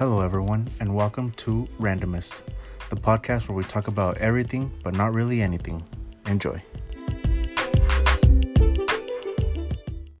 Hello, everyone, and welcome to Randomist, the podcast where we talk about everything but not really anything. Enjoy.